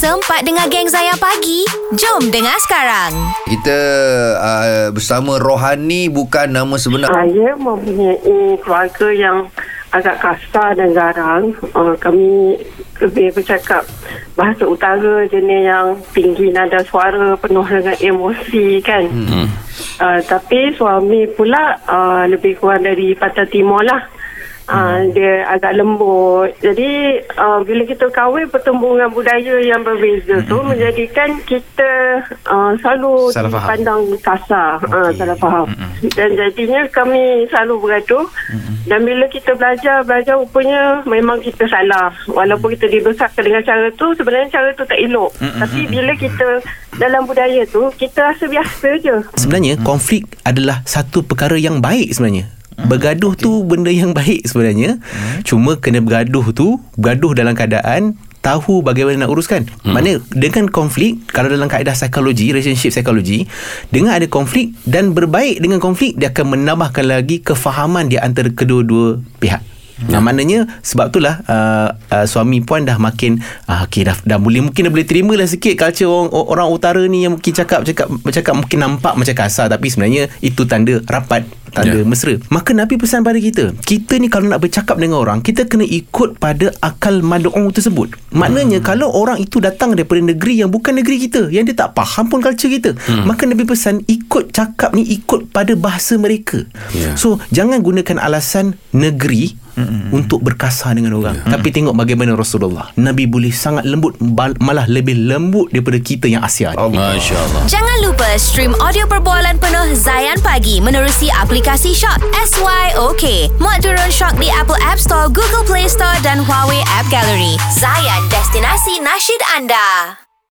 Sempat dengar geng Zayan pagi? Jom dengar sekarang. Kita uh, bersama Rohani bukan nama sebenar. Saya mempunyai keluarga yang agak kasar dan garang. Uh, kami lebih bercakap bahasa utara jenis yang tinggi nada suara penuh dengan emosi kan. Hmm. Uh, tapi suami pula uh, lebih kurang dari Pantai Timur lah. Uh, dia agak lembut. Jadi uh, bila kita kahwin pertembungan budaya yang berbeza tu menjadikan kita uh, selalu Salah faham. dipandang kasar, okay. uh, salah faham. Dan jadinya kami selalu bergaduh. Dan bila kita belajar, belajar rupanya memang kita salah. Walaupun kita dibesarkan dengan cara tu, sebenarnya cara tu tak elok. Tapi bila kita dalam budaya tu, kita rasa biasa je. Sebenarnya konflik adalah satu perkara yang baik sebenarnya. Bergaduh tu benda yang baik sebenarnya. Cuma kena bergaduh tu, bergaduh dalam keadaan tahu bagaimana nak uruskan. Hmm. Mana dengan konflik kalau dalam kaedah psikologi, relationship psikologi, dengan ada konflik dan berbaik dengan konflik dia akan menambahkan lagi kefahaman di antara kedua-dua pihak. Nah, maknanya sebab itulah uh, uh, suami puan dah makin uh, okay, dah, dah boleh mungkin dah boleh terima lah sikit culture orang, orang utara ni yang mungkin cakap cakap cakap mungkin nampak macam kasar tapi sebenarnya itu tanda rapat tanda yeah. mesra. Maka Nabi pesan pada kita, kita ni kalau nak bercakap dengan orang, kita kena ikut pada akal mad'u tersebut. Maknanya hmm. kalau orang itu datang daripada negeri yang bukan negeri kita, yang dia tak faham pun culture kita, hmm. maka Nabi pesan ikut cakap ni ikut pada bahasa mereka. Yeah. So jangan gunakan alasan negeri Mm-mm. untuk berkasar dengan orang. Yeah. Tapi tengok bagaimana Rasulullah. Nabi boleh sangat lembut bal- malah lebih lembut daripada kita yang Asia. ni. Masya-Allah. Jangan lupa stream audio perbualan penuh Zayan pagi menerusi aplikasi Shock SYOK. Muat turun Shock di Apple App Store, Google Play Store dan Huawei App Gallery. Zayan, destinasi nasyid anda.